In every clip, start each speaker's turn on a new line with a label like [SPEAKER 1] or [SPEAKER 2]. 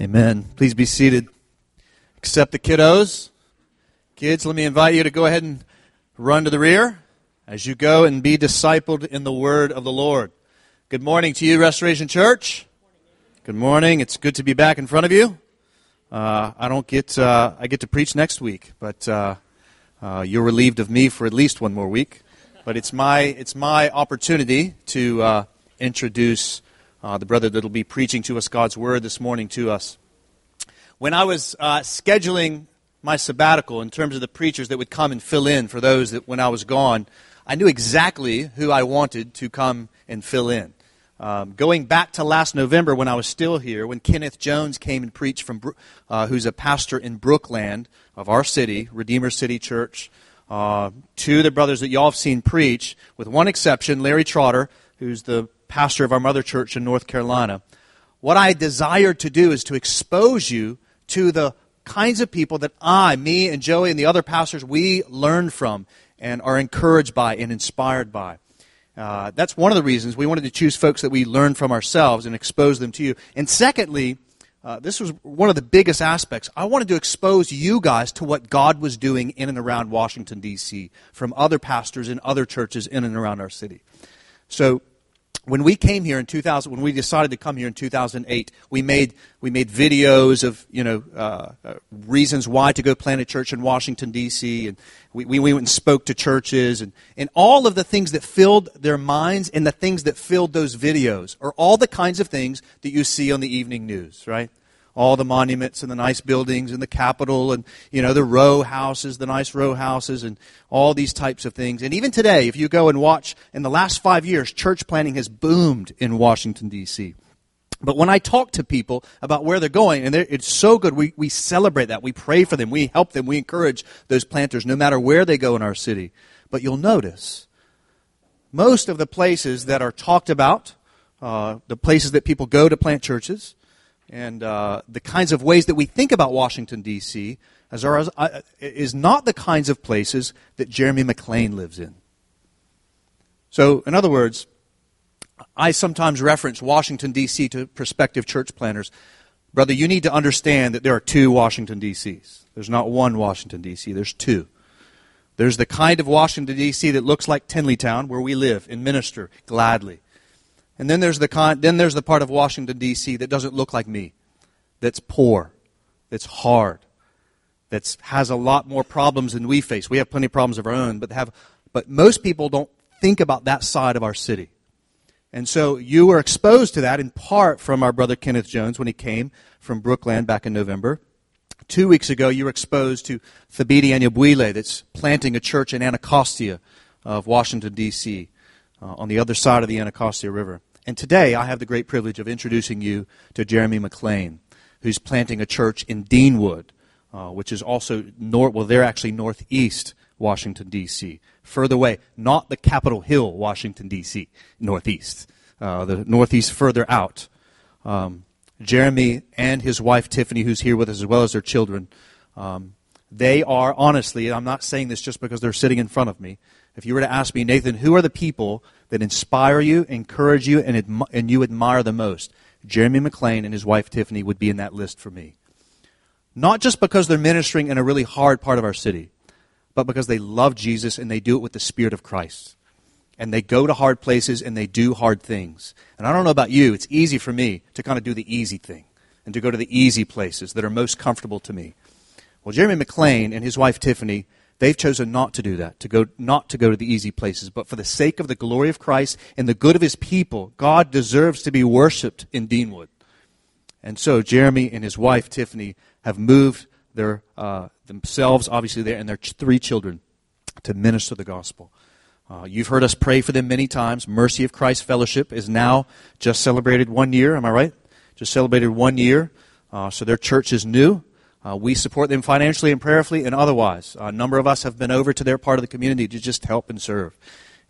[SPEAKER 1] Amen. Please be seated. Accept the kiddos. Kids, let me invite you to go ahead and run to the rear as you go and be discipled in the word of the Lord. Good morning to you, Restoration Church. Good morning. It's good to be back in front of you. Uh, I don't get uh, I get to preach next week, but uh, uh you're relieved of me for at least one more week. But it's my it's my opportunity to uh, introduce uh, the brother that will be preaching to us God's word this morning to us. When I was uh, scheduling my sabbatical in terms of the preachers that would come and fill in for those that when I was gone, I knew exactly who I wanted to come and fill in. Um, going back to last November when I was still here, when Kenneth Jones came and preached from, uh, who's a pastor in Brookland of our city, Redeemer City Church, uh, of the brothers that y'all have seen preach, with one exception, Larry Trotter, who's the pastor of our mother church in North Carolina. What I desired to do is to expose you to the kinds of people that I, me, and Joey, and the other pastors, we learn from and are encouraged by and inspired by. Uh, that's one of the reasons we wanted to choose folks that we learn from ourselves and expose them to you. And secondly, uh, this was one of the biggest aspects. I wanted to expose you guys to what God was doing in and around Washington, D.C., from other pastors in other churches in and around our city. So, when we came here in 2000, when we decided to come here in 2008, we made we made videos of you know uh, uh, reasons why to go plant a church in Washington D.C. and we, we went and spoke to churches and and all of the things that filled their minds and the things that filled those videos are all the kinds of things that you see on the evening news, right? All the monuments and the nice buildings and the Capitol and you know the row houses, the nice row houses, and all these types of things. And even today, if you go and watch, in the last five years, church planting has boomed in Washington D.C. But when I talk to people about where they're going, and they're, it's so good, we, we celebrate that. We pray for them. We help them. We encourage those planters no matter where they go in our city. But you'll notice most of the places that are talked about, uh, the places that people go to plant churches, and uh, the kinds of ways that we think about Washington, D.C., as uh, is not the kinds of places that Jeremy McClain lives in. So, in other words, I sometimes reference Washington, D.C. to prospective church planners. Brother, you need to understand that there are two Washington, D.C.s. There's not one Washington, D.C., there's two. There's the kind of Washington, D.C. that looks like Tenleytown, where we live and minister gladly. And then there's the con- then there's the part of Washington D.C. that doesn't look like me, that's poor, that's hard, that has a lot more problems than we face. We have plenty of problems of our own, but have but most people don't think about that side of our city. And so you were exposed to that in part from our brother Kenneth Jones when he came from Brookland back in November. Two weeks ago, you were exposed to Thabiti Anyabwile that's planting a church in Anacostia of Washington, D.C., uh, on the other side of the Anacostia River. And today I have the great privilege of introducing you to Jeremy McClain, who's planting a church in Deanwood, uh, which is also north, well, they're actually northeast Washington, D.C. Further away, not the Capitol Hill, Washington, D.C., northeast. Uh, the northeast further out. Um, Jeremy and his wife Tiffany, who's here with us, as well as their children, um, they are honestly, I'm not saying this just because they're sitting in front of me. If you were to ask me, Nathan, who are the people that inspire you, encourage you, and, admi- and you admire the most, Jeremy McClain and his wife Tiffany would be in that list for me. Not just because they're ministering in a really hard part of our city, but because they love Jesus and they do it with the Spirit of Christ. And they go to hard places and they do hard things. And I don't know about you, it's easy for me to kind of do the easy thing and to go to the easy places that are most comfortable to me. Well, Jeremy McClain and his wife Tiffany They've chosen not to do that, to go, not to go to the easy places. But for the sake of the glory of Christ and the good of his people, God deserves to be worshiped in Deanwood. And so Jeremy and his wife, Tiffany, have moved their, uh, themselves, obviously, there, and their ch- three children to minister the gospel. Uh, you've heard us pray for them many times. Mercy of Christ Fellowship is now just celebrated one year. Am I right? Just celebrated one year. Uh, so their church is new. Uh, we support them financially and prayerfully and otherwise. A number of us have been over to their part of the community to just help and serve.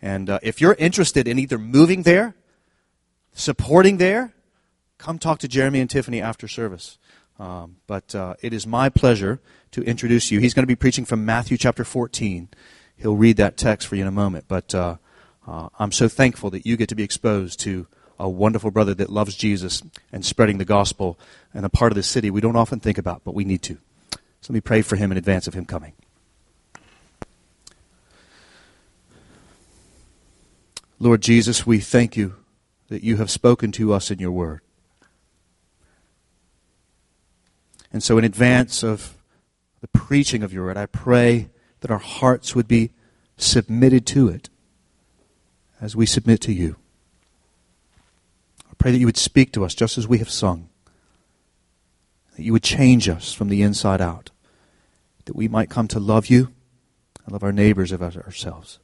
[SPEAKER 1] And uh, if you're interested in either moving there, supporting there, come talk to Jeremy and Tiffany after service. Um, but uh, it is my pleasure to introduce you. He's going to be preaching from Matthew chapter 14. He'll read that text for you in a moment. But uh, uh, I'm so thankful that you get to be exposed to a wonderful brother that loves Jesus and spreading the gospel in a part of the city we don't often think about, but we need to. So let me pray for him in advance of him coming. Lord Jesus, we thank you that you have spoken to us in your word. And so, in advance of the preaching of your word, I pray that our hearts would be submitted to it as we submit to you. Pray that you would speak to us just as we have sung, that you would change us from the inside out, that we might come to love you and love our neighbors as ourselves.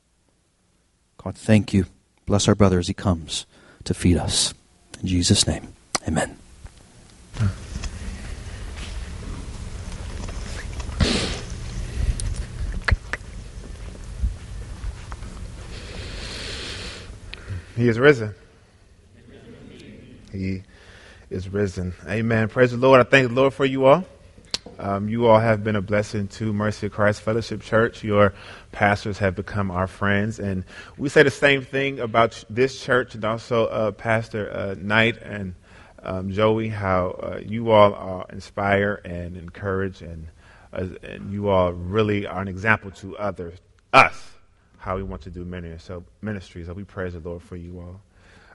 [SPEAKER 1] God, thank you. Bless our brother as he comes to feed us. In Jesus' name, amen.
[SPEAKER 2] He is risen. He is risen. Amen. Praise the Lord. I thank the Lord for you all. Um, you all have been a blessing to Mercy of Christ Fellowship Church. Your pastors have become our friends. And we say the same thing about this church and also uh, Pastor uh, Knight and um, Joey, how uh, you all inspire and encourage, and, uh, and you all really are an example to others, us, how we want to do ministry. So, ministry. So we praise the Lord for you all.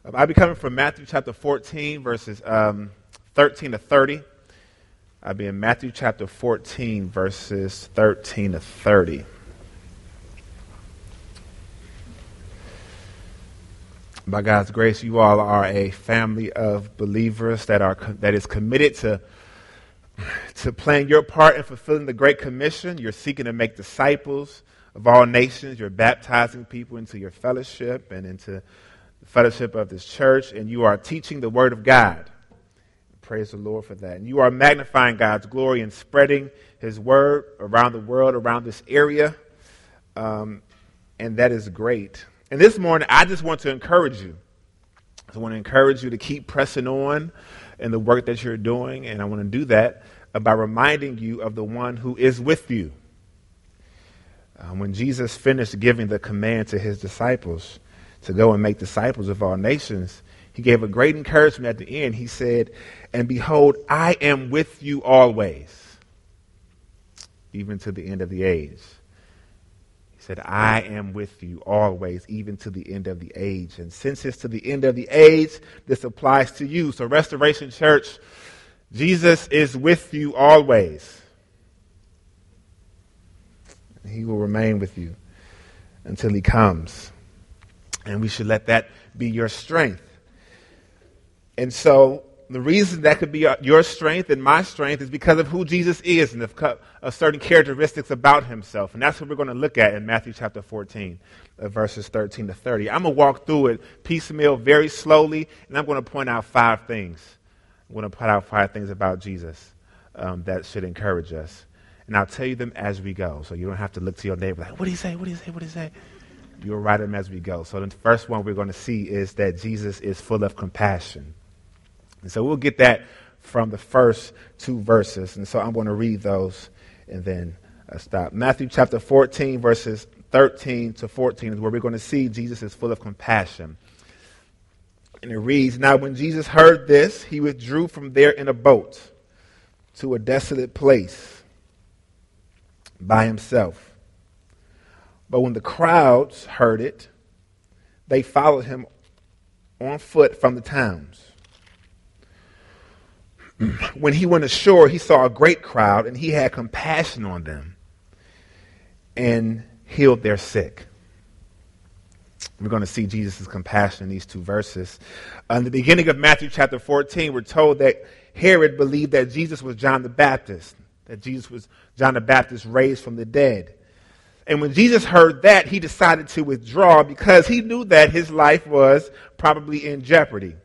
[SPEAKER 2] I'll be coming from Matthew chapter 14, verses um, 13 to 30. I'll be in Matthew chapter 14, verses 13 to 30. By God's grace, you all are a family of believers that are that is committed to to playing your part in fulfilling the Great Commission. You're seeking to make disciples of all nations. You're baptizing people into your fellowship and into the fellowship of this church, and you are teaching the Word of God. Praise the Lord for that. And you are magnifying God's glory and spreading His word around the world, around this area. Um, and that is great. And this morning, I just want to encourage you. I want to encourage you to keep pressing on in the work that you're doing. And I want to do that by reminding you of the one who is with you. Uh, when Jesus finished giving the command to his disciples to go and make disciples of all nations, he gave a great encouragement at the end. He said, And behold, I am with you always, even to the end of the age. He said, I am with you always, even to the end of the age. And since it's to the end of the age, this applies to you. So, Restoration Church, Jesus is with you always. He will remain with you until he comes. And we should let that be your strength. And so the reason that could be uh, your strength and my strength is because of who Jesus is and of certain characteristics about himself. And that's what we're going to look at in Matthew chapter 14, uh, verses 13 to 30. I'm going to walk through it piecemeal very slowly, and I'm going to point out five things. I'm going to point out five things about Jesus um, that should encourage us. And I'll tell you them as we go. So you don't have to look to your neighbor like, what do you say? What do you say? What do you say? You'll write them as we go. So the first one we're going to see is that Jesus is full of compassion. And so we'll get that from the first two verses. And so I'm going to read those and then uh, stop. Matthew chapter 14, verses 13 to 14 is where we're going to see Jesus is full of compassion. And it reads Now, when Jesus heard this, he withdrew from there in a boat to a desolate place by himself. But when the crowds heard it, they followed him on foot from the towns when he went ashore, he saw a great crowd and he had compassion on them and healed their sick. We're going to see Jesus' compassion in these two verses. In the beginning of Matthew chapter 14, we're told that Herod believed that Jesus was John the Baptist, that Jesus was John the Baptist raised from the dead. And when Jesus heard that, he decided to withdraw because he knew that his life was probably in jeopardy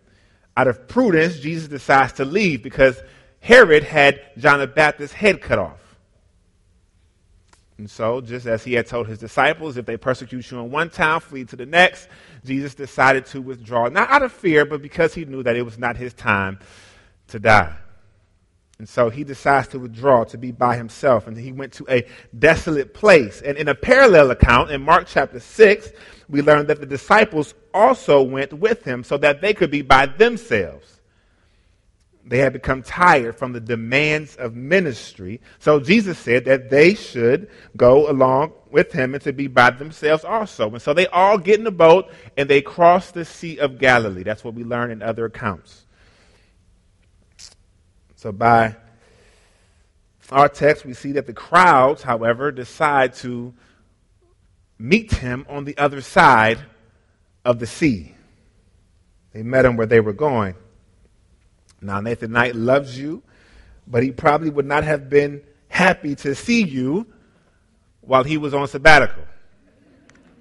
[SPEAKER 2] out of prudence, Jesus decides to leave because Herod had John the Baptist's head cut off. And so, just as he had told his disciples, if they persecute you in one town, flee to the next, Jesus decided to withdraw, not out of fear, but because he knew that it was not his time to die. And so he decides to withdraw to be by himself. And he went to a desolate place. And in a parallel account, in Mark chapter 6, we learn that the disciples also went with him so that they could be by themselves. They had become tired from the demands of ministry. So Jesus said that they should go along with him and to be by themselves also. And so they all get in the boat and they cross the Sea of Galilee. That's what we learn in other accounts. So by our text, we see that the crowds, however, decide to meet him on the other side of the sea. They met him where they were going. Now, Nathan Knight loves you, but he probably would not have been happy to see you while he was on sabbatical.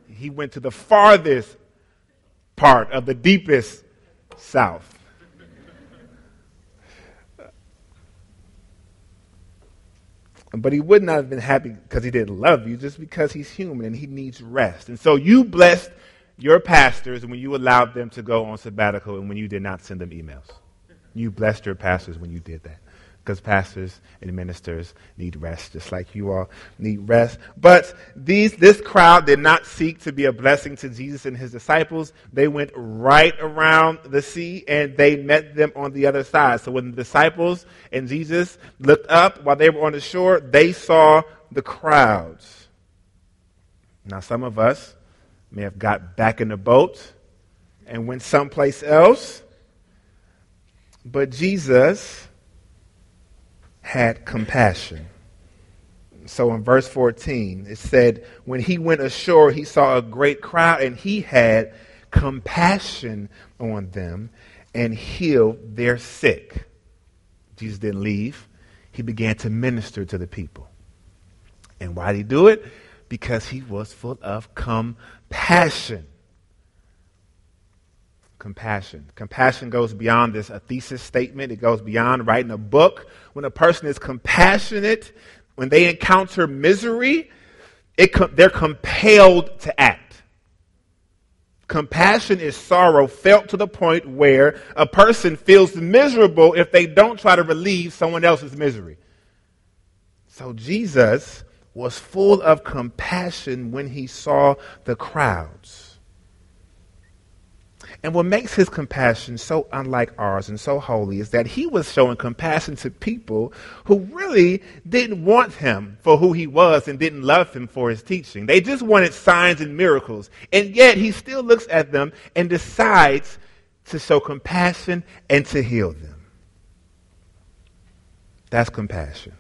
[SPEAKER 2] He went to the farthest part of the deepest south. But he would not have been happy because he didn't love you, just because he's human and he needs rest. And so you blessed your pastors when you allowed them to go on sabbatical and when you did not send them emails. You blessed your pastors when you did that because pastors and ministers need rest, just like you all need rest. But these, this crowd did not seek to be a blessing to Jesus and his disciples. They went right around the sea and they met them on the other side. So when the disciples and Jesus looked up while they were on the shore, they saw the crowds. Now, some of us may have got back in the boat and went someplace else. But Jesus had compassion. So in verse 14, it said, When he went ashore, he saw a great crowd, and he had compassion on them and healed their sick. Jesus didn't leave. He began to minister to the people. And why did he do it? Because he was full of compassion compassion. Compassion goes beyond this a thesis statement. It goes beyond writing a book. When a person is compassionate, when they encounter misery, it, they're compelled to act. Compassion is sorrow felt to the point where a person feels miserable if they don't try to relieve someone else's misery. So Jesus was full of compassion when he saw the crowds. And what makes his compassion so unlike ours and so holy is that he was showing compassion to people who really didn't want him for who he was and didn't love him for his teaching. They just wanted signs and miracles. And yet he still looks at them and decides to show compassion and to heal them. That's compassion.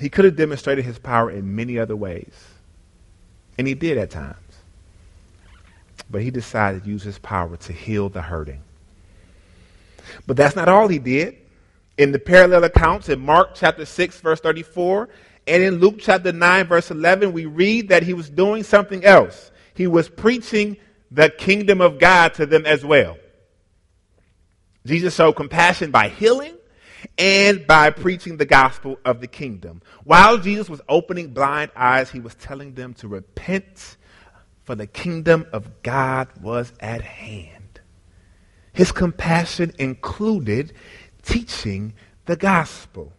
[SPEAKER 2] He could have demonstrated his power in many other ways. And he did at times but he decided to use his power to heal the hurting. But that's not all he did. In the parallel accounts in Mark chapter 6, verse 34, and in Luke chapter 9, verse 11, we read that he was doing something else. He was preaching the kingdom of God to them as well. Jesus showed compassion by healing and by preaching the gospel of the kingdom. While Jesus was opening blind eyes, he was telling them to repent for the kingdom of God was at hand. His compassion included teaching the gospel.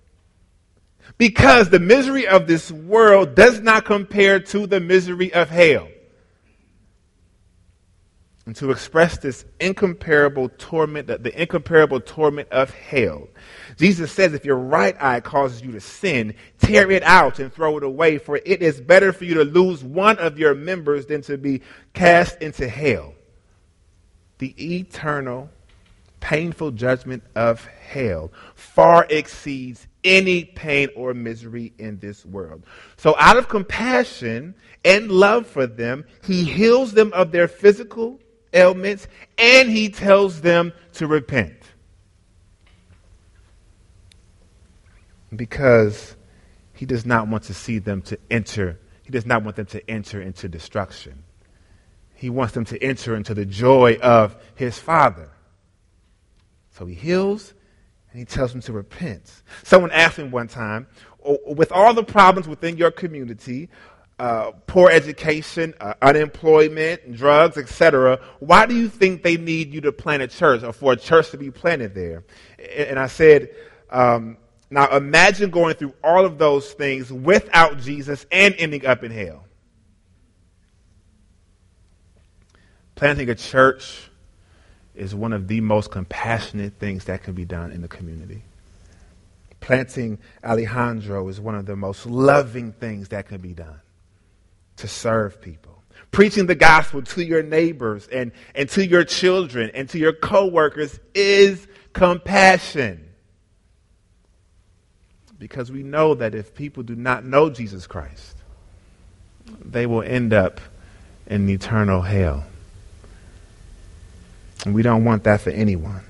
[SPEAKER 2] Because the misery of this world does not compare to the misery of hell. And to express this incomparable torment, the incomparable torment of hell, Jesus says, if your right eye causes you to sin, tear it out and throw it away, for it is better for you to lose one of your members than to be cast into hell. The eternal, painful judgment of hell far exceeds any pain or misery in this world. So, out of compassion and love for them, he heals them of their physical ailments and he tells them to repent. because he does not want to see them to enter, he does not want them to enter into destruction. He wants them to enter into the joy of his Father. So he heals and he tells them to repent. Someone asked me one time, oh, with all the problems within your community, uh, poor education, uh, unemployment, drugs, etc., why do you think they need you to plant a church or for a church to be planted there? And I said, um, now imagine going through all of those things without Jesus and ending up in hell. Planting a church is one of the most compassionate things that can be done in the community. Planting Alejandro is one of the most loving things that can be done to serve people. Preaching the gospel to your neighbors and, and to your children and to your coworkers is compassion. Because we know that if people do not know Jesus Christ, they will end up in eternal hell. And we don't want that for anyone.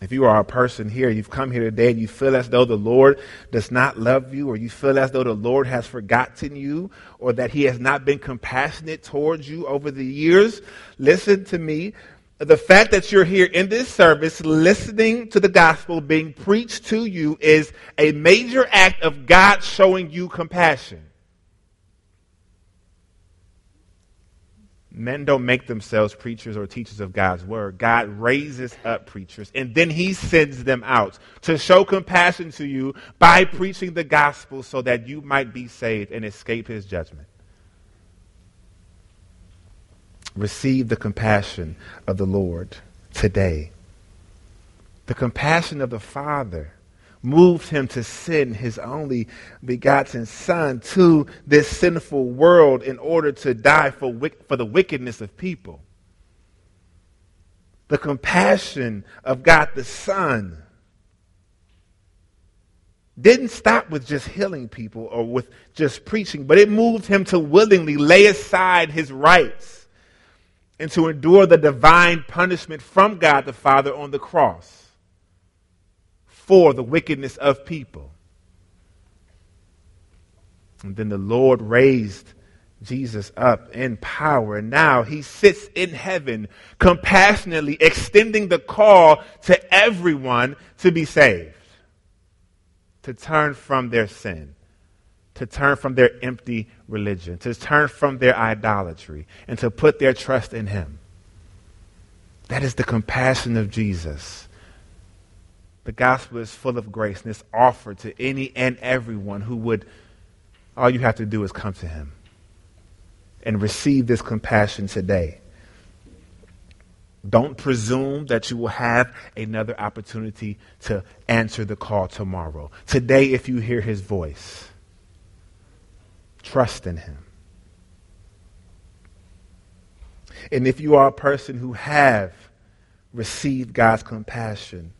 [SPEAKER 2] If you are a person here, you've come here today and you feel as though the Lord does not love you, or you feel as though the Lord has forgotten you, or that He has not been compassionate towards you over the years, listen to me. The fact that you're here in this service listening to the gospel being preached to you is a major act of God showing you compassion. Men don't make themselves preachers or teachers of God's word. God raises up preachers and then he sends them out to show compassion to you by preaching the gospel so that you might be saved and escape his judgment. Receive the compassion of the Lord today. The compassion of the Father moved him to send his only begotten son to this sinful world in order to die for, for the wickedness of people. The compassion of God the Son didn't stop with just healing people or with just preaching, but it moved him to willingly lay aside his rights and to endure the divine punishment from God the Father on the cross for the wickedness of people. And then the Lord raised Jesus up in power. And now he sits in heaven, compassionately extending the call to everyone to be saved, to turn from their sin, to turn from their empty religion, to turn from their idolatry, and to put their trust in him. That is the compassion of Jesus. The gospel is full of grace and it's offered to any and everyone who would, all you have to do is come to him and receive this compassion today. Don't presume that you will have another opportunity to answer the call tomorrow. Today, if you hear his voice, trust in him. And if you are a person who have received God's compassion,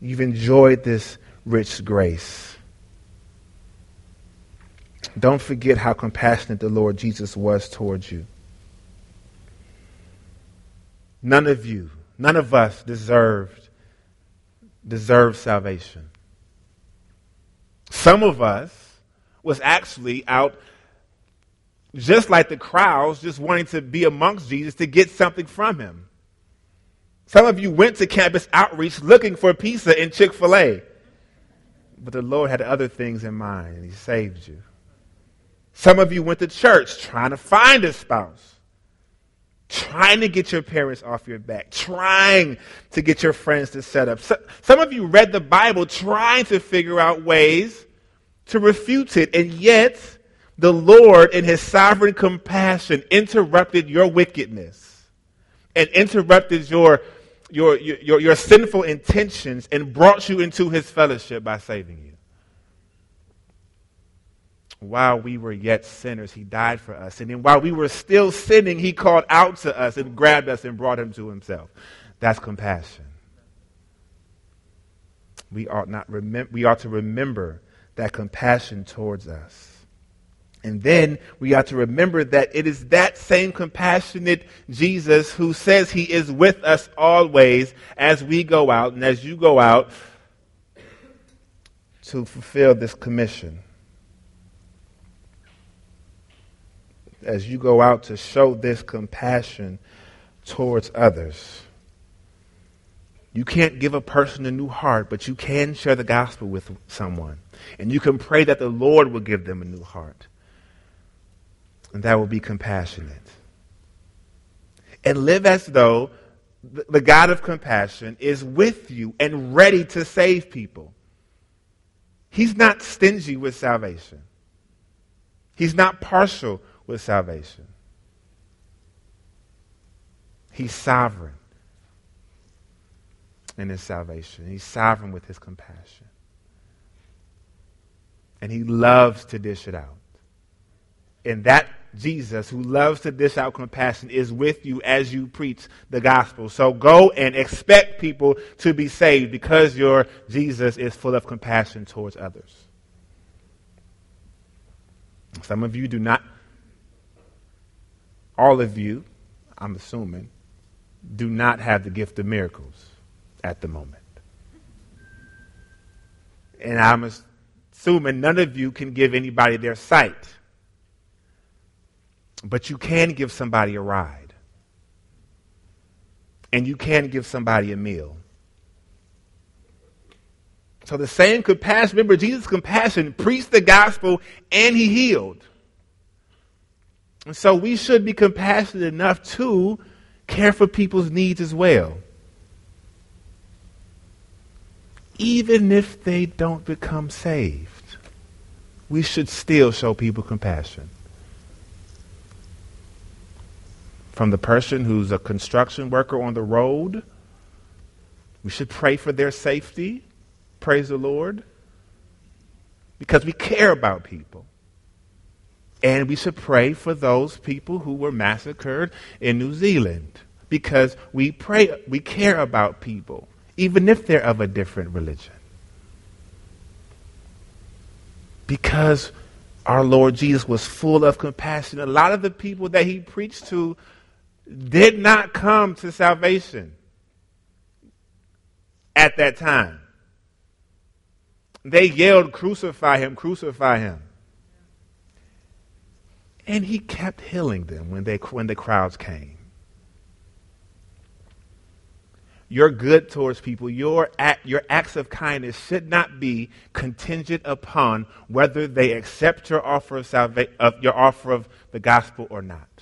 [SPEAKER 2] You've enjoyed this rich grace. Don't forget how compassionate the Lord Jesus was towards you. None of you, none of us deserved deserved salvation. Some of us was actually out just like the crowds, just wanting to be amongst Jesus to get something from him. Some of you went to campus outreach looking for pizza and Chick fil A. But the Lord had other things in mind, and He saved you. Some of you went to church trying to find a spouse, trying to get your parents off your back, trying to get your friends to set up. some of you read the Bible trying to figure out ways to refute it, and yet the Lord, in His sovereign compassion, interrupted your wickedness and interrupted your your, your, your sinful intentions and brought you into his fellowship by saving you. While we were yet sinners, he died for us. And then while we were still sinning, he called out to us and grabbed us and brought him to himself. That's compassion. We ought, not remem- we ought to remember that compassion towards us. And then we ought to remember that it is that same compassionate Jesus who says he is with us always as we go out and as you go out to fulfill this commission. As you go out to show this compassion towards others. You can't give a person a new heart, but you can share the gospel with someone. And you can pray that the Lord will give them a new heart. And that will be compassionate. And live as though the God of compassion is with you and ready to save people. He's not stingy with salvation. He's not partial with salvation. He's sovereign in his salvation. He's sovereign with his compassion. And he loves to dish it out. And that Jesus, who loves to dish out compassion, is with you as you preach the gospel. So go and expect people to be saved because your Jesus is full of compassion towards others. Some of you do not, all of you, I'm assuming, do not have the gift of miracles at the moment. And I'm assuming none of you can give anybody their sight. But you can give somebody a ride. And you can give somebody a meal. So the same compassion, remember Jesus' compassion preached the gospel and he healed. And so we should be compassionate enough to care for people's needs as well. Even if they don't become saved, we should still show people compassion. From the person who's a construction worker on the road, we should pray for their safety. Praise the Lord. Because we care about people. And we should pray for those people who were massacred in New Zealand because we pray we care about people even if they're of a different religion. Because our Lord Jesus was full of compassion. A lot of the people that he preached to did not come to salvation at that time. They yelled, Crucify him, crucify him. And he kept healing them when, they, when the crowds came. Your good towards people, your, act, your acts of kindness should not be contingent upon whether they accept your offer of, salva- of your offer of the gospel or not.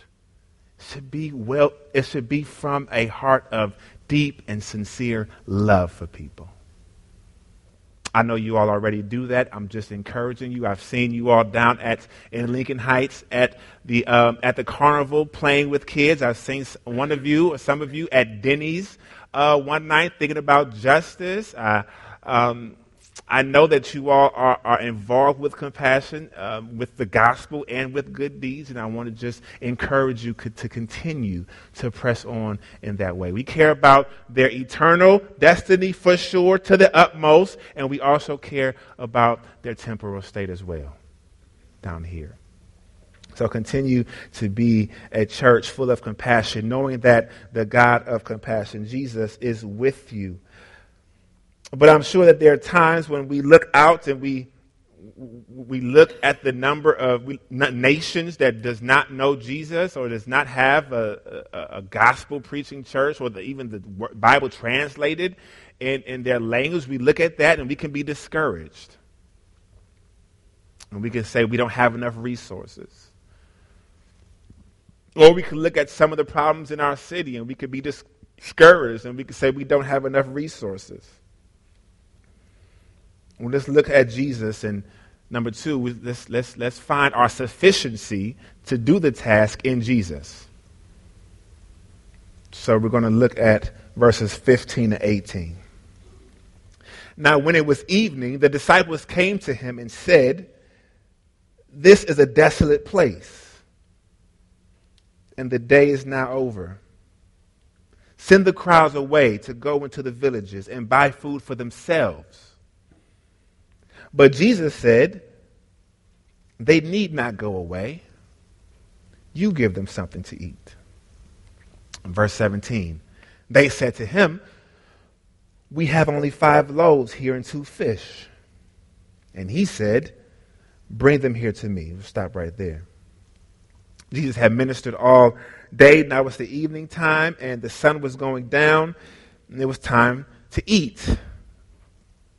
[SPEAKER 2] Should be well, it should be from a heart of deep and sincere love for people. I know you all already do that. I'm just encouraging you. I've seen you all down at in Lincoln Heights at the um, at the carnival playing with kids. I've seen one of you or some of you at Denny's uh, one night thinking about justice. Uh, um, I know that you all are, are involved with compassion, um, with the gospel, and with good deeds, and I want to just encourage you co- to continue to press on in that way. We care about their eternal destiny for sure to the utmost, and we also care about their temporal state as well down here. So continue to be a church full of compassion, knowing that the God of compassion, Jesus, is with you but I'm sure that there are times when we look out and we we look at the number of nations that does not know Jesus or does not have a, a, a gospel preaching church or the, even the Bible translated in, in their language. We look at that and we can be discouraged. And we can say we don't have enough resources. Or we can look at some of the problems in our city and we could be discouraged and we could say we don't have enough resources. Well, let's look at Jesus and number two, let's, let's, let's find our sufficiency to do the task in Jesus. So we're going to look at verses 15 to 18. Now, when it was evening, the disciples came to him and said, This is a desolate place, and the day is now over. Send the crowds away to go into the villages and buy food for themselves but Jesus said, They need not go away. You give them something to eat. Verse 17 They said to him, We have only five loaves here and two fish. And he said, Bring them here to me. We'll stop right there. Jesus had ministered all day. Now it's the evening time, and the sun was going down, and it was time to eat.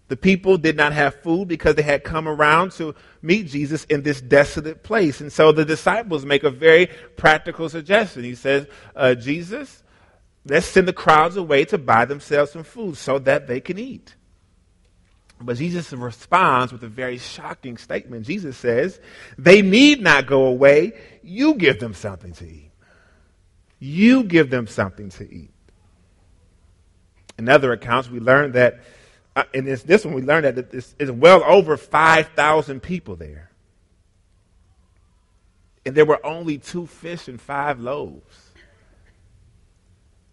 [SPEAKER 2] The people did not have food because they had come around to meet Jesus in this desolate place. And so the disciples make a very practical suggestion. He says, uh, Jesus, let's send the crowds away to buy themselves some food so that they can eat. But Jesus responds with a very shocking statement. Jesus says, They need not go away. You give them something to eat. You give them something to eat. In other accounts, we learn that, in this, this one, we learned that it's, it's well over 5,000 people there. And there were only two fish and five loaves.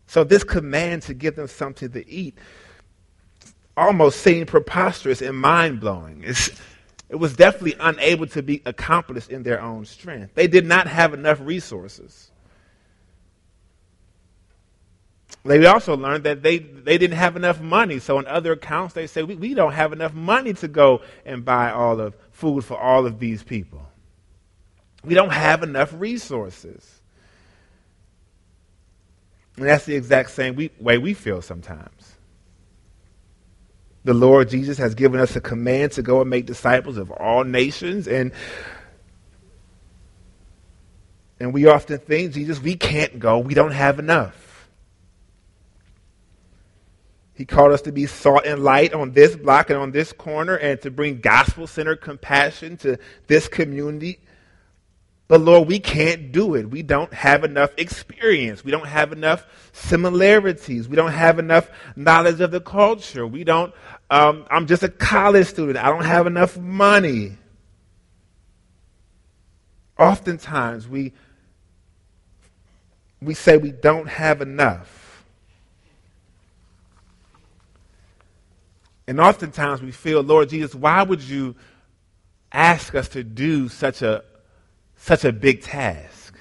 [SPEAKER 2] So, this command to give them something to eat almost seemed preposterous and mind blowing. It was definitely unable to be accomplished in their own strength. They did not have enough resources. They also learned that they, they didn't have enough money. So, in other accounts, they say, we, we don't have enough money to go and buy all of food for all of these people. We don't have enough resources. And that's the exact same we, way we feel sometimes the Lord Jesus has given us a command to go and make disciples of all nations. And, and we often think, Jesus, we can't go. We don't have enough. He called us to be salt and light on this block and on this corner and to bring gospel centered compassion to this community. But Lord, we can't do it. We don't have enough experience. We don't have enough similarities. We don't have enough knowledge of the culture. We don't um, I'm just a college student. I don't have enough money. Oftentimes, we, we say we don't have enough. And oftentimes we feel, Lord Jesus, why would you ask us to do such a, such a big task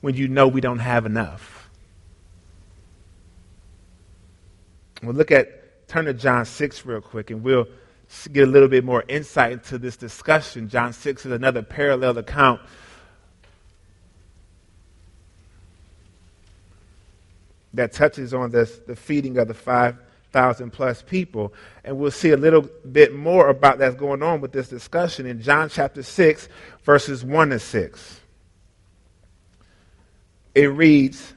[SPEAKER 2] when you know we don't have enough? Well, look at turn to John 6 real quick and we'll get a little bit more insight into this discussion. John 6 is another parallel account. That touches on this, the feeding of the 5,000 plus people. And we'll see a little bit more about that's going on with this discussion in John chapter 6, verses 1 to 6. It reads,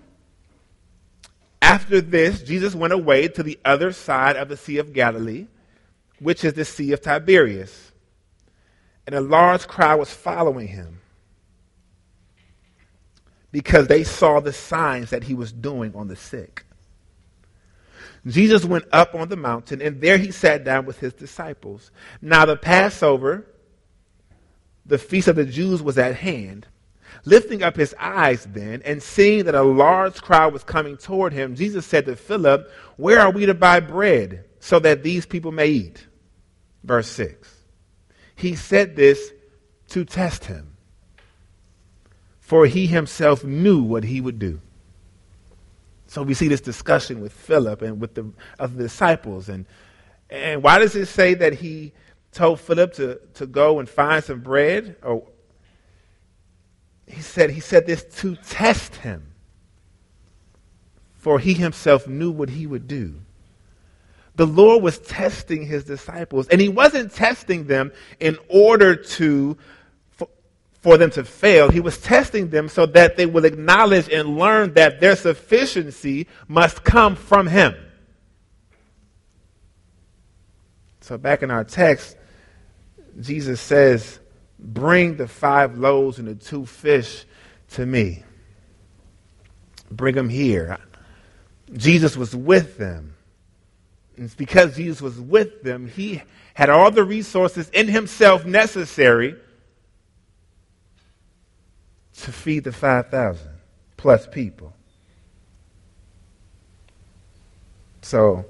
[SPEAKER 2] after this, Jesus went away to the other side of the Sea of Galilee, which is the Sea of Tiberias. And a large crowd was following him because they saw the signs that he was doing on the sick. Jesus went up on the mountain, and there he sat down with his disciples. Now, the Passover, the feast of the Jews, was at hand. Lifting up his eyes then, and seeing that a large crowd was coming toward him, Jesus said to Philip, Where are we to buy bread so that these people may eat? Verse 6. He said this to test him, for he himself knew what he would do. So we see this discussion with Philip and with the other disciples. And, and why does it say that he told Philip to, to go and find some bread? Or he said, he said this to test him. For he himself knew what he would do. The Lord was testing his disciples, and he wasn't testing them in order to for, them to fail. He was testing them so that they would acknowledge and learn that their sufficiency must come from him. So back in our text, Jesus says, Bring the five loaves and the two fish to me. Bring them here. Jesus was with them. And it's because Jesus was with them, he had all the resources in himself necessary to feed the 5,000 plus people. So,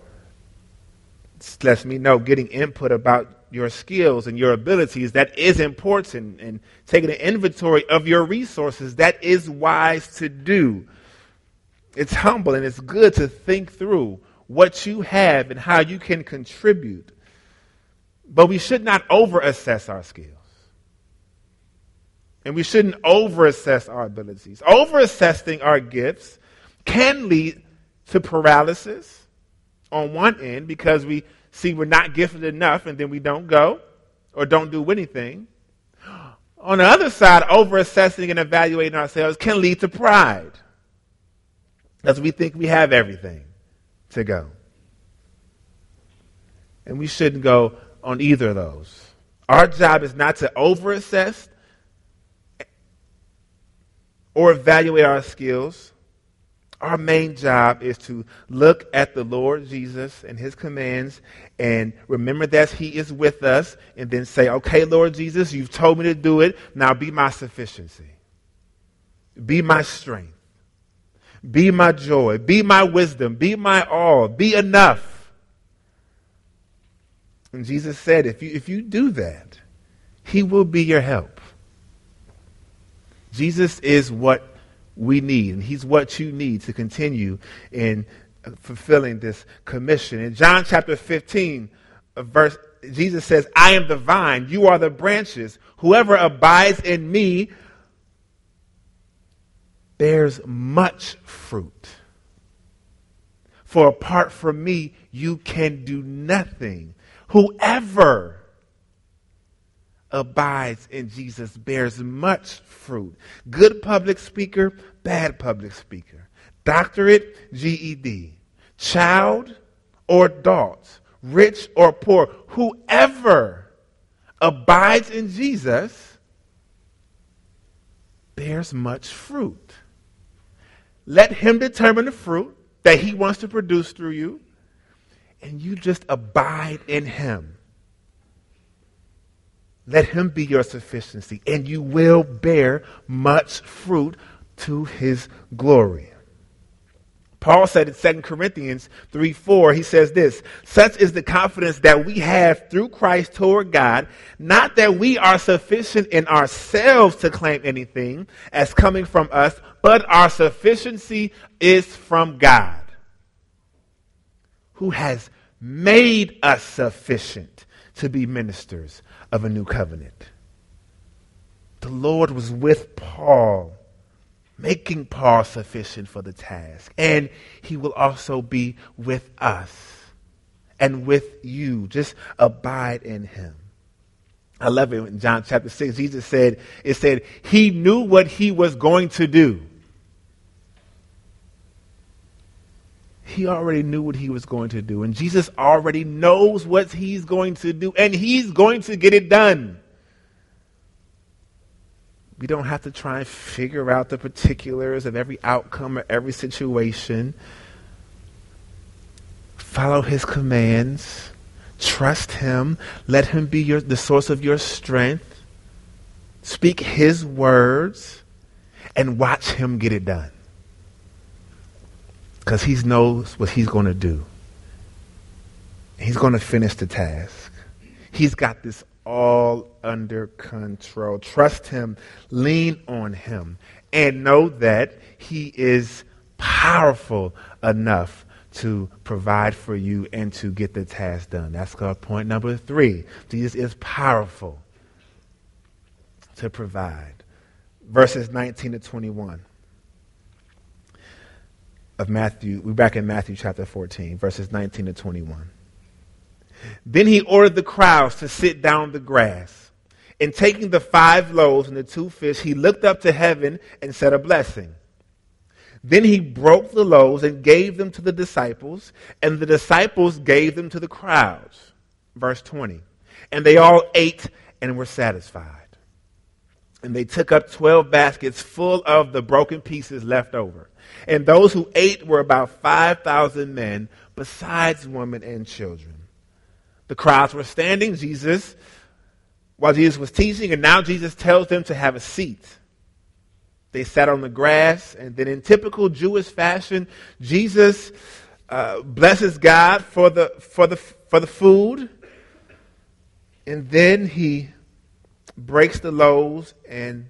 [SPEAKER 2] lets me know getting input about your skills and your abilities, that is important. And taking an inventory of your resources, that is wise to do. It's humble and it's good to think through what you have and how you can contribute. But we should not overassess our skills. And we shouldn't overassess our abilities. Overassessing our gifts can lead to paralysis on one end because we see we're not gifted enough and then we don't go or don't do anything. On the other side, over assessing and evaluating ourselves can lead to pride because we think we have everything to go. And we shouldn't go on either of those. Our job is not to over assess or evaluate our skills. Our main job is to look at the Lord Jesus and his commands and remember that he is with us and then say, okay, Lord Jesus, you've told me to do it. Now be my sufficiency. Be my strength. Be my joy. Be my wisdom. Be my all. Be enough. And Jesus said, if you, if you do that, he will be your help. Jesus is what we need, and He's what you need to continue in fulfilling this commission. In John chapter 15, uh, verse, Jesus says, I am the vine, you are the branches. Whoever abides in me bears much fruit. For apart from me, you can do nothing. Whoever abides in Jesus bears much fruit. Good public speaker, bad public speaker. Doctorate, GED. Child or adult. Rich or poor. Whoever abides in Jesus bears much fruit. Let him determine the fruit that he wants to produce through you, and you just abide in him. Let him be your sufficiency, and you will bear much fruit to his glory. Paul said in 2 Corinthians 3 4, he says this Such is the confidence that we have through Christ toward God, not that we are sufficient in ourselves to claim anything as coming from us, but our sufficiency is from God, who has made us sufficient to be ministers of a new covenant. The Lord was with Paul, making Paul sufficient for the task. And he will also be with us and with you. Just abide in him. I love it in John chapter 6. Jesus said, it said, he knew what he was going to do. He already knew what he was going to do. And Jesus already knows what he's going to do, and he's going to get it done. We don't have to try and figure out the particulars of every outcome or every situation. Follow his commands. Trust him. Let him be your, the source of your strength. Speak his words and watch him get it done because he knows what he's going to do. He's going to finish the task. He's got this all under control. Trust him, lean on him, and know that he is powerful enough to provide for you and to get the task done. That's called point number three. Jesus is powerful to provide. Verses 19 to 21 of Matthew, we're back in Matthew chapter 14, verses 19 to 21. Then he ordered the crowds to sit down on the grass. And taking the five loaves and the two fish, he looked up to heaven and said a blessing. Then he broke the loaves and gave them to the disciples, and the disciples gave them to the crowds. Verse 20. And they all ate and were satisfied. And they took up 12 baskets full of the broken pieces left over. And those who ate were about 5,000 men, besides women and children. The crowds were standing, Jesus, while Jesus was teaching, and now Jesus tells them to have a seat. They sat on the grass, and then in typical Jewish fashion, Jesus uh, blesses God for the, for, the, for the food, and then he breaks the loaves and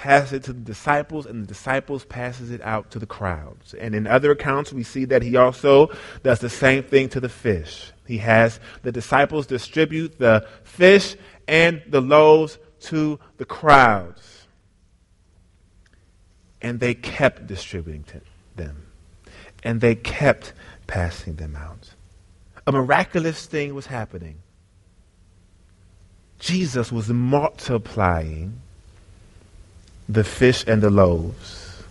[SPEAKER 2] passes it to the disciples, and the disciples passes it out to the crowds. And in other accounts, we see that he also does the same thing to the fish. He has the disciples distribute the fish and the loaves to the crowds. And they kept distributing them. And they kept passing them out. a miraculous thing was happening. Jesus was multiplying the fish and the loaves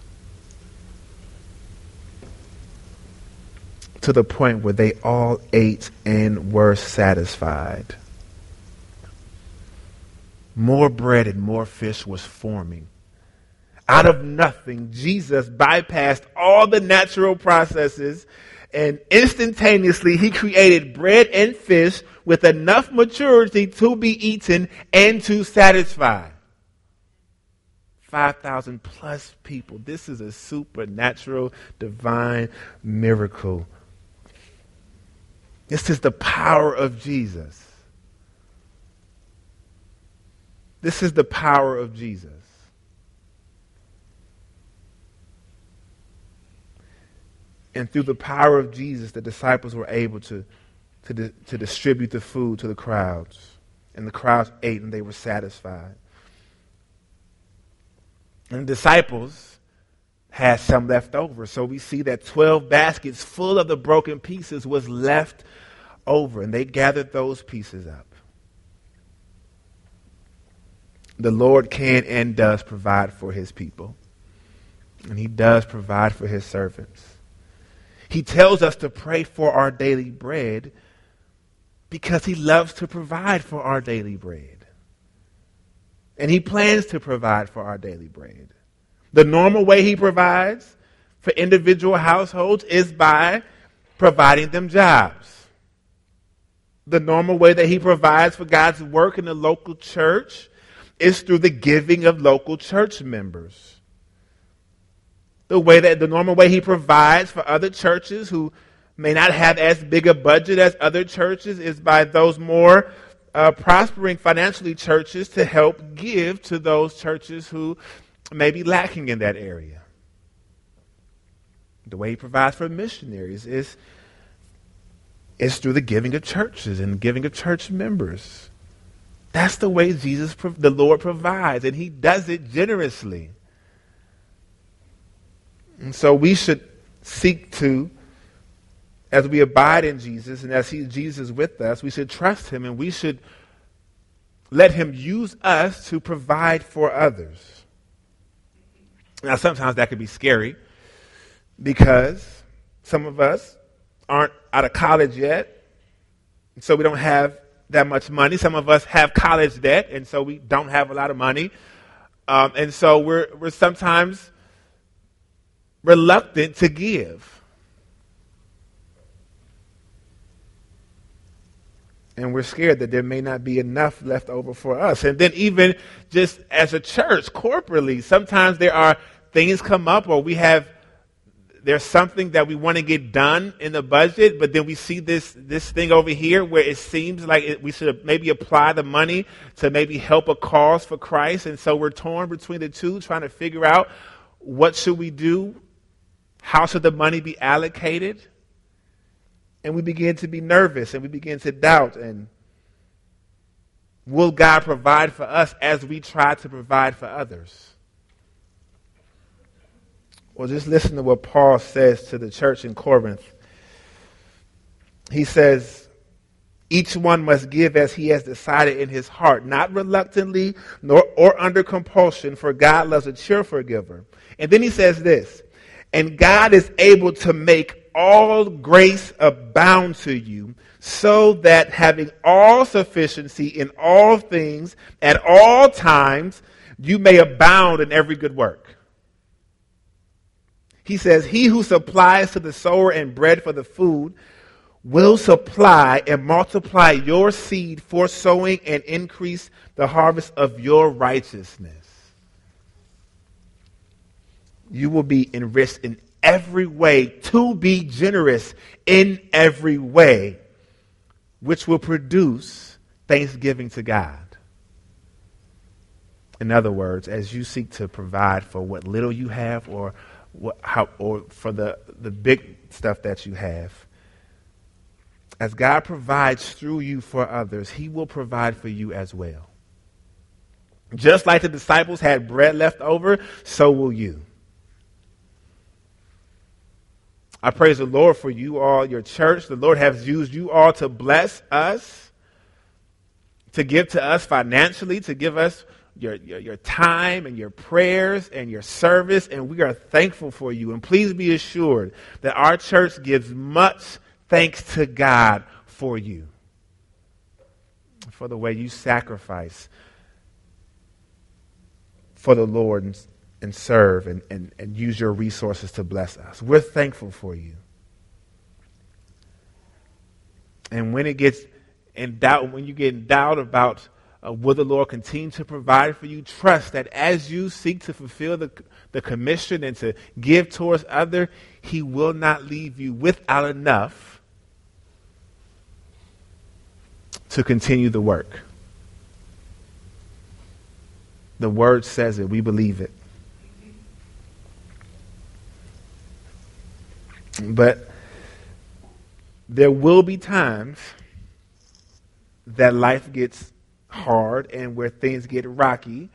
[SPEAKER 2] to the point where they all ate and were satisfied. More bread and more fish was forming. Out of nothing, Jesus bypassed all the natural processes and instantaneously he created bread and fish with enough maturity to be eaten and to satisfy. 5,000 plus people. This is a supernatural, divine miracle. This is the power of Jesus. This is the power of Jesus. And through the power of Jesus, the disciples were able to, to, di- to distribute the food to the crowds. And the crowds ate and they were satisfied. And the disciples had some left over. So we see that 12 baskets full of the broken pieces was left over. And they gathered those pieces up. The Lord can and does provide for his people. And he does provide for his servants. He tells us to pray for our daily bread because he loves to provide for our daily bread. And he plans to provide for our daily bread. The normal way he provides for individual households is by providing them jobs. The normal way that he provides for God's work in the local church is through the giving of local church members the way that the normal way he provides for other churches who may not have as big a budget as other churches is by those more uh, prospering financially churches to help give to those churches who may be lacking in that area. The way he provides for missionaries is, is through the giving of churches and giving of church members. That's the way Jesus, the Lord provides, and he does it generously. And so we should seek to, as we abide in Jesus and as he, Jesus with us, we should trust him and we should let him use us to provide for others. Now, sometimes that can be scary because some of us aren't out of college yet, so we don't have that much money. Some of us have college debt, and so we don't have a lot of money. Um, and so we're, we're sometimes reluctant to give. And we're scared that there may not be enough left over for us. And then, even just as a church, corporately, sometimes there are things come up or we have there's something that we want to get done in the budget, but then we see this this thing over here where it seems like it, we should maybe apply the money to maybe help a cause for Christ, and so we're torn between the two, trying to figure out what should we do how should the money be allocated? And we begin to be nervous and we begin to doubt. And will God provide for us as we try to provide for others? Well, just listen to what Paul says to the church in Corinth. He says, each one must give as he has decided in his heart, not reluctantly nor or under compulsion, for God loves a cheerful giver. And then he says this and God is able to make all grace abound to you, so that having all sufficiency in all things at all times, you may abound in every good work. He says, He who supplies to the sower and bread for the food will supply and multiply your seed for sowing and increase the harvest of your righteousness you will be enriched in every way to be generous in every way, which will produce thanksgiving to God. In other words, as you seek to provide for what little you have or, what, how, or for the, the big stuff that you have, as God provides through you for others, He will provide for you as well. Just like the disciples had bread left over, so will you. I praise the Lord for you all, your church. The Lord has used you all to bless us, to give to us financially, to give us your, your, your, time and your prayers and your service, and we are thankful for you. And please be assured that our church gives much thanks to God for you, for the way you sacrifice for the Lord and, serve and, and, and use your resources to bless us. We're thankful for you. And when it gets in doubt, when you get in doubt about uh, will the Lord continue to provide for you, trust that as you seek to fulfill the, the commission and to give towards other, He will not leave you without enough to continue the work. The word says it. We believe it. But there will be times that life gets hard and where things get rocky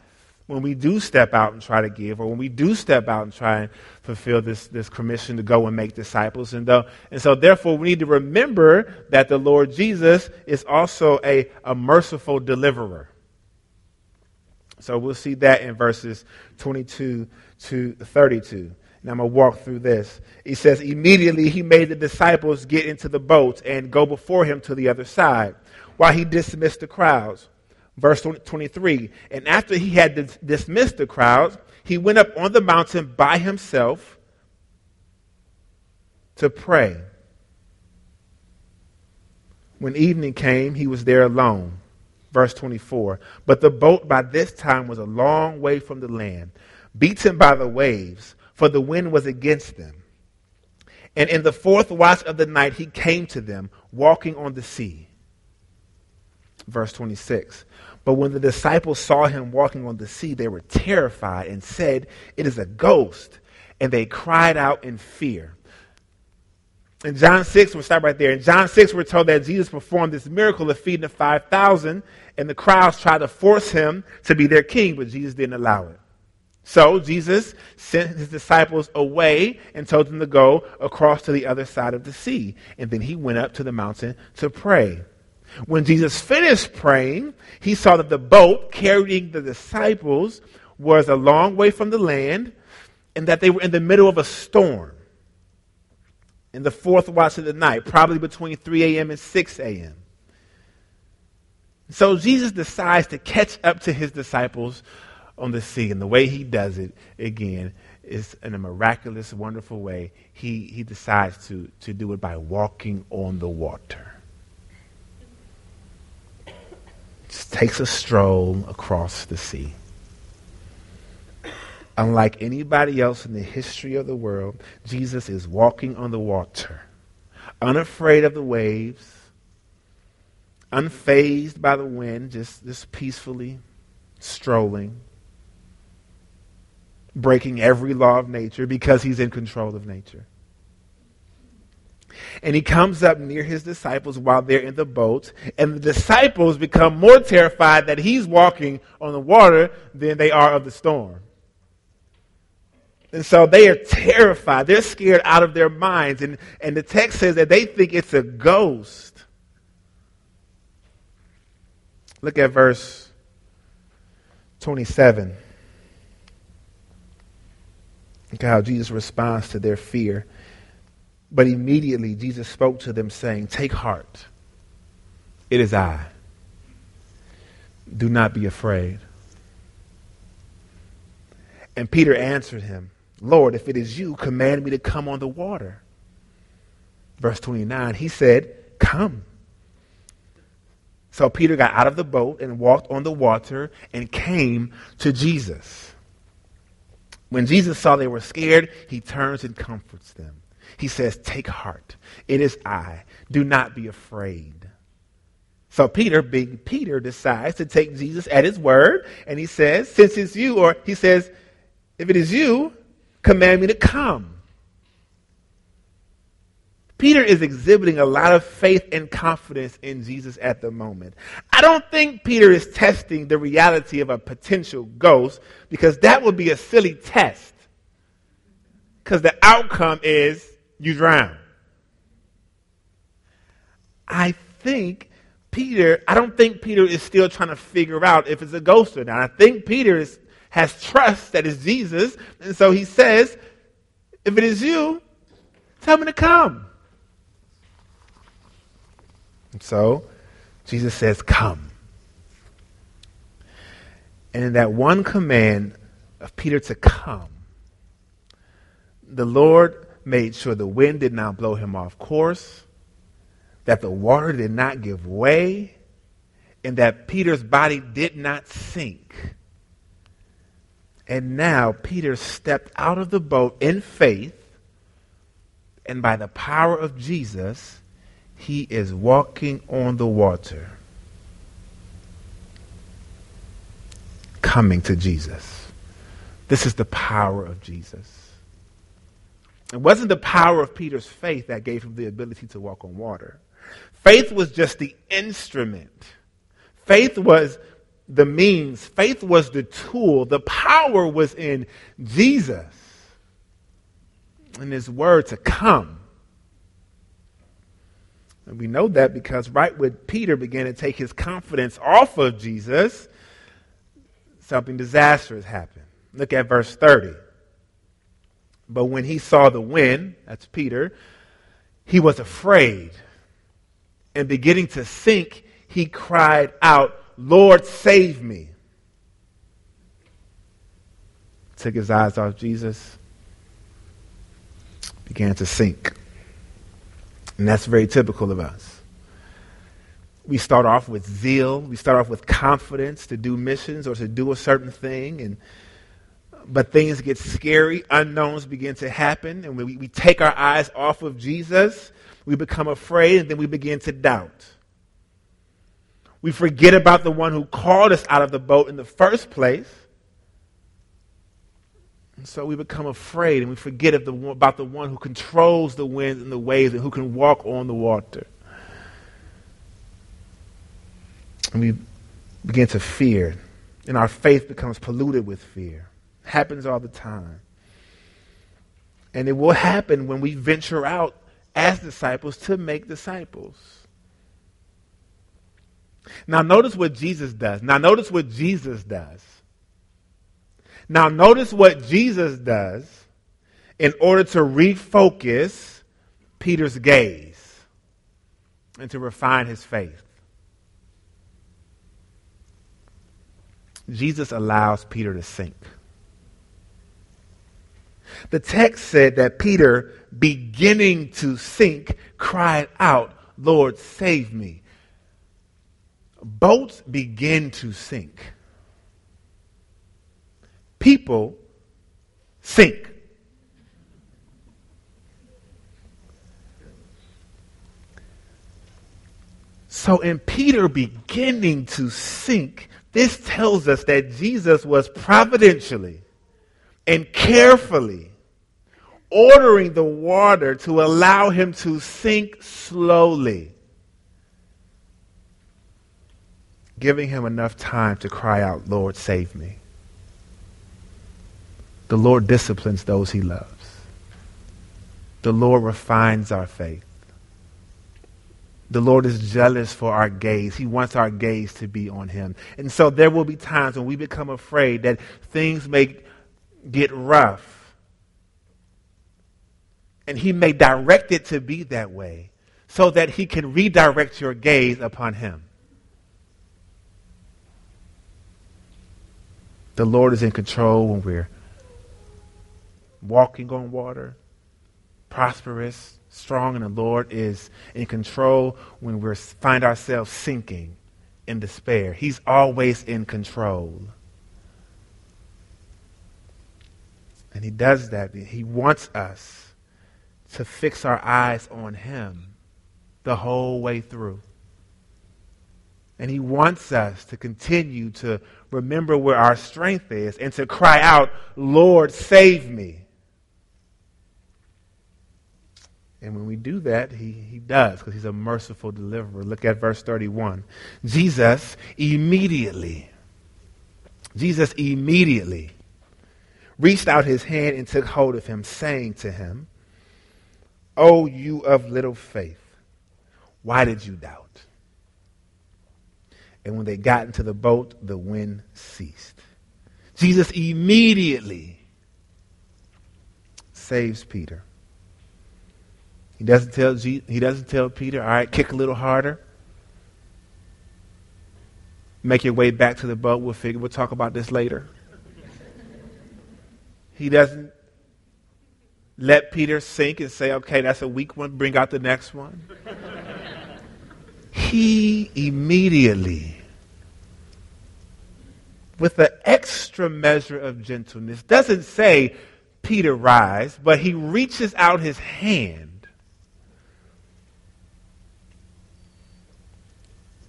[SPEAKER 2] when we do step out and try to give, or when we do step out and try and fulfill this, this commission to go and make disciples. And, and so, therefore, we need to remember that the Lord Jesus is also a, a merciful deliverer. So we'll see that in verses 22 to 32. Now I'm going to walk through this. He says, Immediately he made the disciples get into the boat and go before him to the other side, while he dismissed the crowds. Verse 23 And after he had dis- dismissed the crowds, he went up on the mountain by himself to pray. When evening came, he was there alone. Verse 24. But the boat by this time was a long way from the land, beaten by the waves, for the wind was against them. And in the fourth watch of the night, he came to them, walking on the sea. Verse 26. But when the disciples saw him walking on the sea, they were terrified and said, It is a ghost. And they cried out in fear. In John 6, we'll stop right there. In John 6, we're told that Jesus performed this miracle of feeding the 5,000, and the crowds tried to force him to be their king, but Jesus didn't allow it. So Jesus sent his disciples away and told them to go across to the other side of the sea. And then he went up to the mountain to pray. When Jesus finished praying, he saw that the boat carrying the disciples was a long way from the land and that they were in the middle of a storm in the fourth watch of the night, probably between 3 a.m. and 6 a.m. So Jesus decides to catch up to his disciples on the sea. And the way he does it, again, is in a miraculous, wonderful way. He, he decides to, to do it by walking on the water. Just takes a stroll across the sea unlike anybody else in the history of the world, Jesus is walking on the water, unafraid of the waves, unfazed by the wind, just, just peacefully strolling, breaking every law of nature because he's in control of nature. And he comes up near his disciples while they're in the boat, and the disciples become more terrified that he's walking on the water than they are of the storm. And so they are terrified. They're scared out of their minds. And, and the text says that they think it's a ghost. Look at verse 27. Look how Jesus responds to their fear. But immediately Jesus spoke to them, saying, Take heart. It is I. Do not be afraid. And Peter answered him, Lord, if it is you, command me to come on the water. Verse 29, he said, Come. So Peter got out of the boat and walked on the water and came to Jesus. When Jesus saw they were scared, he turns and comforts them. He says, Take heart. It is I. Do not be afraid. So Peter, being Peter, decides to take Jesus at his word, and he says, Since it's you, or he says, If it is you, command me to come. Peter is exhibiting a lot of faith and confidence in Jesus at the moment. I don't think Peter is testing the reality of a potential ghost because that would be a silly test. Because the outcome is you drown. I think Peter, I don't think Peter is still trying to figure out if it's a ghost or not. I think Peter is, has trust that it's Jesus. And so he says, if it is you, tell me to come. And so Jesus says, come. And in that one command of Peter to come, the Lord made sure the wind did not blow him off course, that the water did not give way, and that Peter's body did not sink. And now Peter stepped out of the boat in faith, and by the power of Jesus, he is walking on the water. coming to Jesus. This is the power of Jesus. It wasn't the power of Peter's faith that gave him the ability to walk on water. Faith was just the instrument. Faith was the means. Faith was the tool. The power was in Jesus and his word to come. And we know that because right when Peter began to take his confidence off of Jesus, something disastrous happened. Look at verse 30. But when he saw the wind, that's Peter, he was afraid. And beginning to sink, he cried out, Lord, save me. Took his eyes off Jesus, began to sink. And that's very typical of us. We start off with zeal, we start off with confidence to do missions or to do a certain thing, and but things get scary, unknowns begin to happen, and we, we take our eyes off of Jesus, we become afraid, and then we begin to doubt. We forget about the one who called us out of the boat in the first place. And so we become afraid and we forget the, about the one who controls the winds and the waves and who can walk on the water. and we begin to fear, and our faith becomes polluted with fear. Happens all the time. And it will happen when we venture out as disciples to make disciples. Now, notice what Jesus does. Now, notice what Jesus does. Now, notice what Jesus does in order to refocus Peter's gaze and to refine his faith. Jesus allows Peter to sink. The text said that Peter, beginning to sink, cried out, Lord, save me. Boats begin to sink. People sink. So, in Peter beginning to sink, this tells us that Jesus was providentially and carefully ordering the water to allow him to sink slowly, giving him enough time to cry out, Lord, save me. The Lord disciplines those he loves. The Lord refines our faith. The Lord is jealous for our gaze. He wants our gaze to be on Him. And so there will be times when we become afraid that things may get rough. And He may direct it to be that way so that He can redirect your gaze upon Him. The Lord is in control when we're walking on water, prosperous, strong in the Lord is in control when we find ourselves sinking in despair. He's always in control. And he does that. He wants us to fix our eyes on him the whole way through. And he wants us to continue to remember where our strength is and to cry out, Lord, save me. And when we do that, he, he does because he's a merciful deliverer. Look at verse 31. Jesus immediately, Jesus immediately reached out his hand and took hold of him, saying to him, O you of little faith, why did you doubt? And when they got into the boat, the wind ceased. Jesus immediately saves Peter. He doesn't tell he doesn't tell Peter, all right, kick a little harder. Make your way back to the boat. We'll figure we'll talk about this later. he doesn't let Peter sink and say, okay, that's a weak one, bring out the next one. he immediately, with an extra measure of gentleness, doesn't say, Peter, rise, but he reaches out his hand,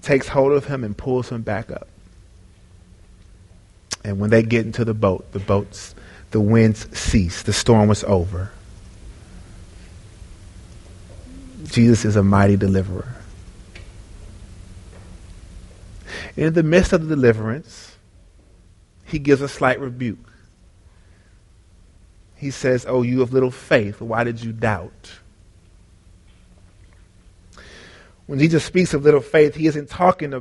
[SPEAKER 2] takes hold of him, and pulls him back up. And when they get into the boat, the boats, the winds cease, the storm was over. Jesus is a mighty deliverer. In the midst of the deliverance, he gives a slight rebuke. He says, Oh, you of little faith, why did you doubt? When Jesus speaks of little faith, he isn't talking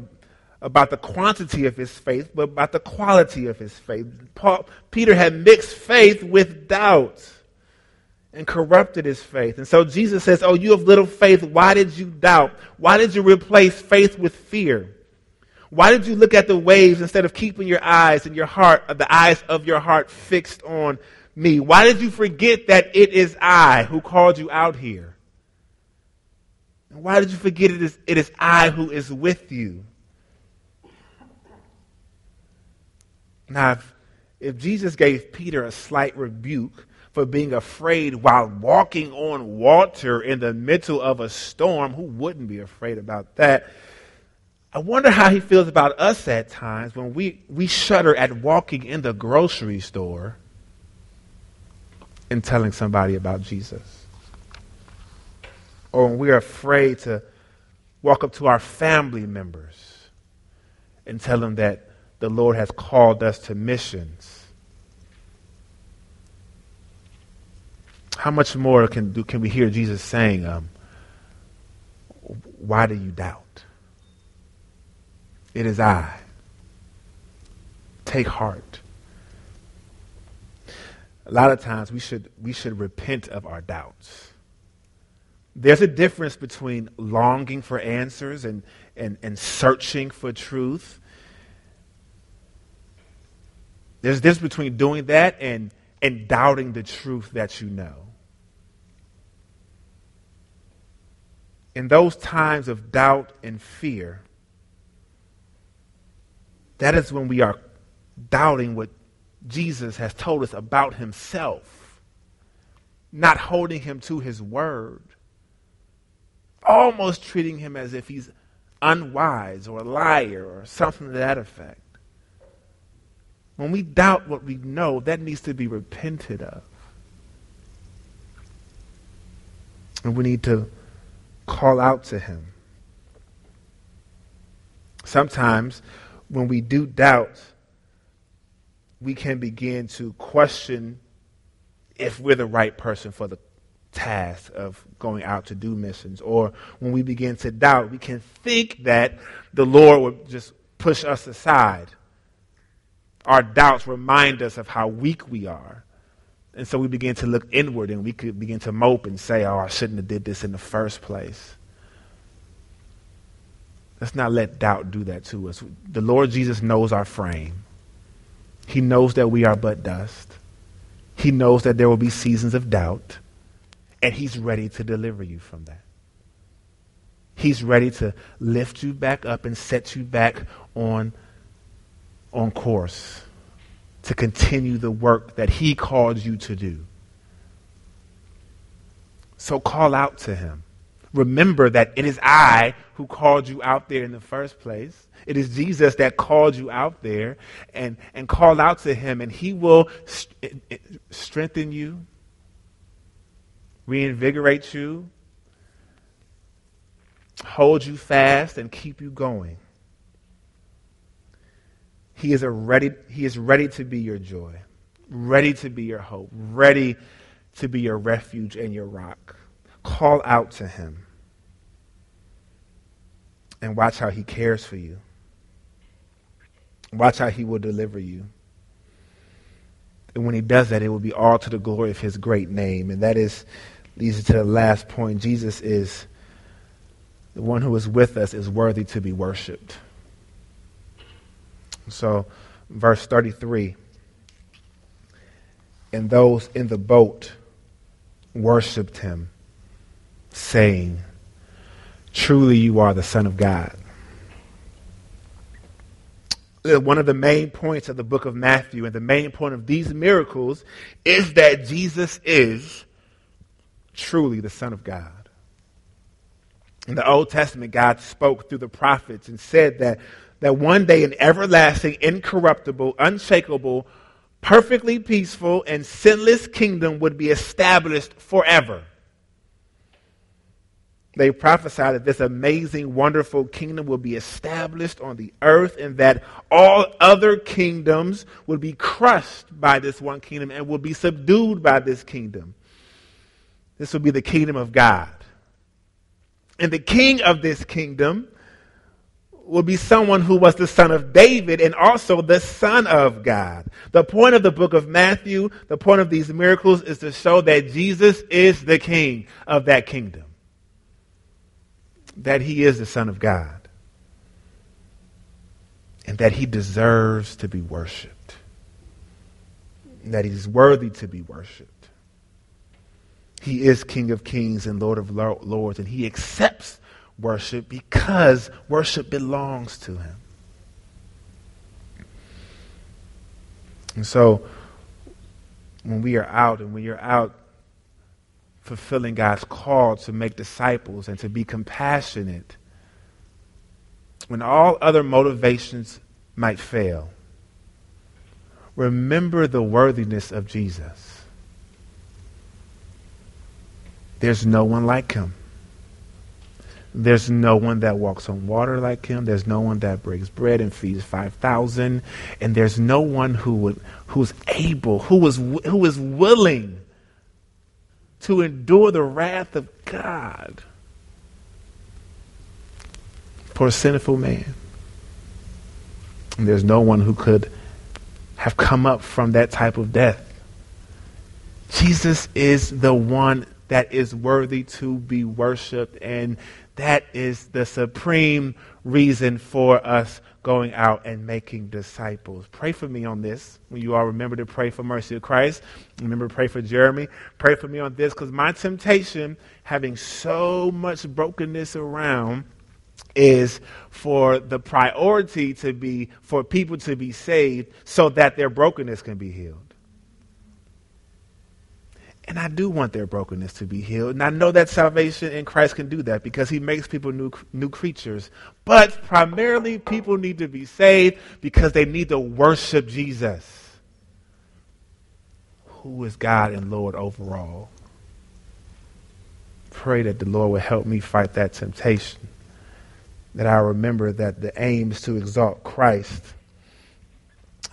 [SPEAKER 2] about the quantity of his faith, but about the quality of his faith. Paul, Peter had mixed faith with doubt and corrupted his faith. And so Jesus says, Oh, you have little faith. Why did you doubt? Why did you replace faith with fear? Why did you look at the waves instead of keeping your eyes and your heart, uh, the eyes of your heart fixed on me? Why did you forget that it is I who called you out here? Why did you forget it is, it is I who is with you? Now, if, if Jesus gave Peter a slight rebuke, for being afraid while walking on water in the middle of a storm. Who wouldn't be afraid about that? I wonder how he feels about us at times when we, we shudder at walking in the grocery store and telling somebody about Jesus. Or when we're afraid to walk up to our family members and tell them that the Lord has called us to missions How much more can, do, can we hear Jesus saying, um, Why do you doubt? It is I. Take heart. A lot of times we should, we should repent of our doubts. There's a difference between longing for answers and, and, and searching for truth. There's this between doing that and, and doubting the truth that you know. in those times of doubt and fear, that is when we are doubting what Jesus has told us about himself, not holding him to his word, almost treating him as if he's unwise or a liar or something to that effect. When we doubt what we know, that needs to be repented of. And we need to call out to Him. Sometimes when we do doubt, we can begin to question if we're the right person for the task of going out to do missions. Or when we begin to doubt, we can think that the Lord would just push us aside. Our doubts remind us of how weak we are. And so we begin to look inward and we could begin to mope and say, oh, I shouldn't have did this in the first place. Let's not let doubt do that to us. The Lord Jesus knows our frame. He knows that we are but dust. He knows that there will be seasons of doubt. And He's ready to deliver you from that. He's ready to lift you back up and set you back on, on course to continue the work that He called you to do. So call out to Him. Remember that it is I who called you out there in the first place. It is Jesus that called you out there and, and call out to Him, and He will st- eh, eh, strengthen you, reinvigorate you, hold you fast, and keep you going. He is, a ready, he is ready to be your joy, ready to be your hope, ready to be your refuge and your rock. Call out to him and watch how he cares for you. Watch how he will deliver you. And when he does that, it will be all to the glory of his great name. And that is leads us to the last point. Jesus is the one who is with us is worthy to be worshiped. So, verse 33 And those in the boat worshiped him, saying, Truly you are the Son of God. Uh, one of the main points of the book of Matthew and the main point of these miracles is that Jesus is truly the Son of God. In the Old Testament, God spoke through the prophets and said that, that one day an everlasting, incorruptible, unshakable, perfectly peaceful, and sinless kingdom would be established forever. They prophesied that this amazing, wonderful kingdom will be established on the earth and that all other kingdoms would be crushed by this one kingdom and will be subdued by this kingdom. This will be the kingdom of God. And the king of this kingdom will be someone who was the son of David and also the son of God. The point of the book of Matthew, the point of these miracles is to show that Jesus is the king of that kingdom. That he is the son of God. And that he deserves to be worshiped. That he's worthy to be worshiped. He is King of Kings and Lord of Lords, and he accepts worship because worship belongs to him. And so, when we are out and when you're out fulfilling God's call to make disciples and to be compassionate, when all other motivations might fail, remember the worthiness of Jesus. There's no one like him. There's no one that walks on water like him. There's no one that breaks bread and feeds 5,000. And there's no one who would, who's able, who was, who is willing to endure the wrath of God for a sinful man. And there's no one who could have come up from that type of death. Jesus is the one that is worthy to be worshiped. And that is the supreme reason for us going out and making disciples. Pray for me on this. When you all remember to pray for mercy of Christ, remember to pray for Jeremy. Pray for me on this because my temptation, having so much brokenness around, is for the priority to be for people to be saved so that their brokenness can be healed. And I do want their brokenness to be healed. And I know that salvation in Christ can do that because he makes people new, new creatures. But primarily, people need to be saved because they need to worship Jesus, who is God and Lord overall. Pray that the Lord will help me fight that temptation. That I remember that the aim is to exalt Christ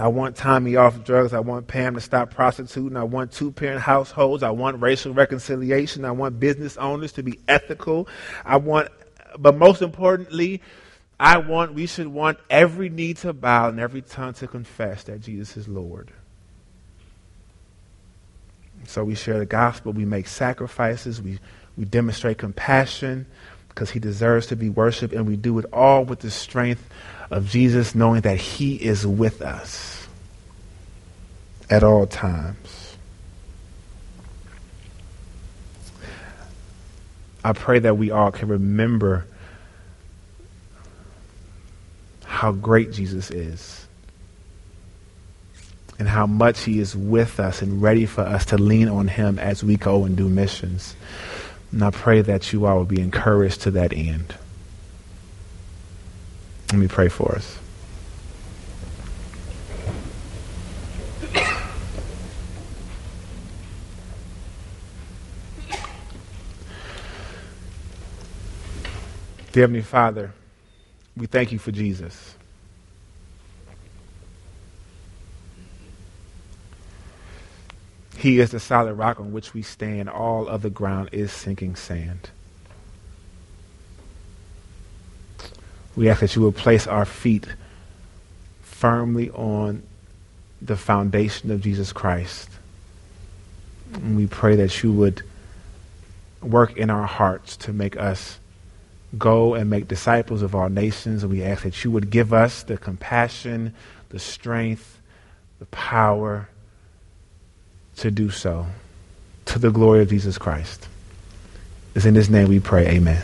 [SPEAKER 2] I want Tommy off drugs. I want Pam to stop prostituting. I want two parent households. I want racial reconciliation. I want business owners to be ethical. I want, but most importantly, I want, we should want every knee to bow and every tongue to confess that Jesus is Lord. So we share the gospel. We make sacrifices. We, we demonstrate compassion because he deserves to be worshiped. And we do it all with the strength of Jesus, knowing that he is with us at all times. I pray that we all can remember how great Jesus is and how much he is with us and ready for us to lean on him as we go and do missions. And I pray that you all will be encouraged to that end. Let me pray for us. Heavenly Father, we thank you for Jesus. He is the solid rock on which we stand. All other ground is sinking sand. We ask that you will place our feet firmly on the foundation of Jesus Christ. And we pray that you would work in our hearts to make us go and make disciples of all nations. And we ask that you would give us the compassion, the strength, the power to do so to the glory of Jesus Christ. It's in his name we pray. Amen.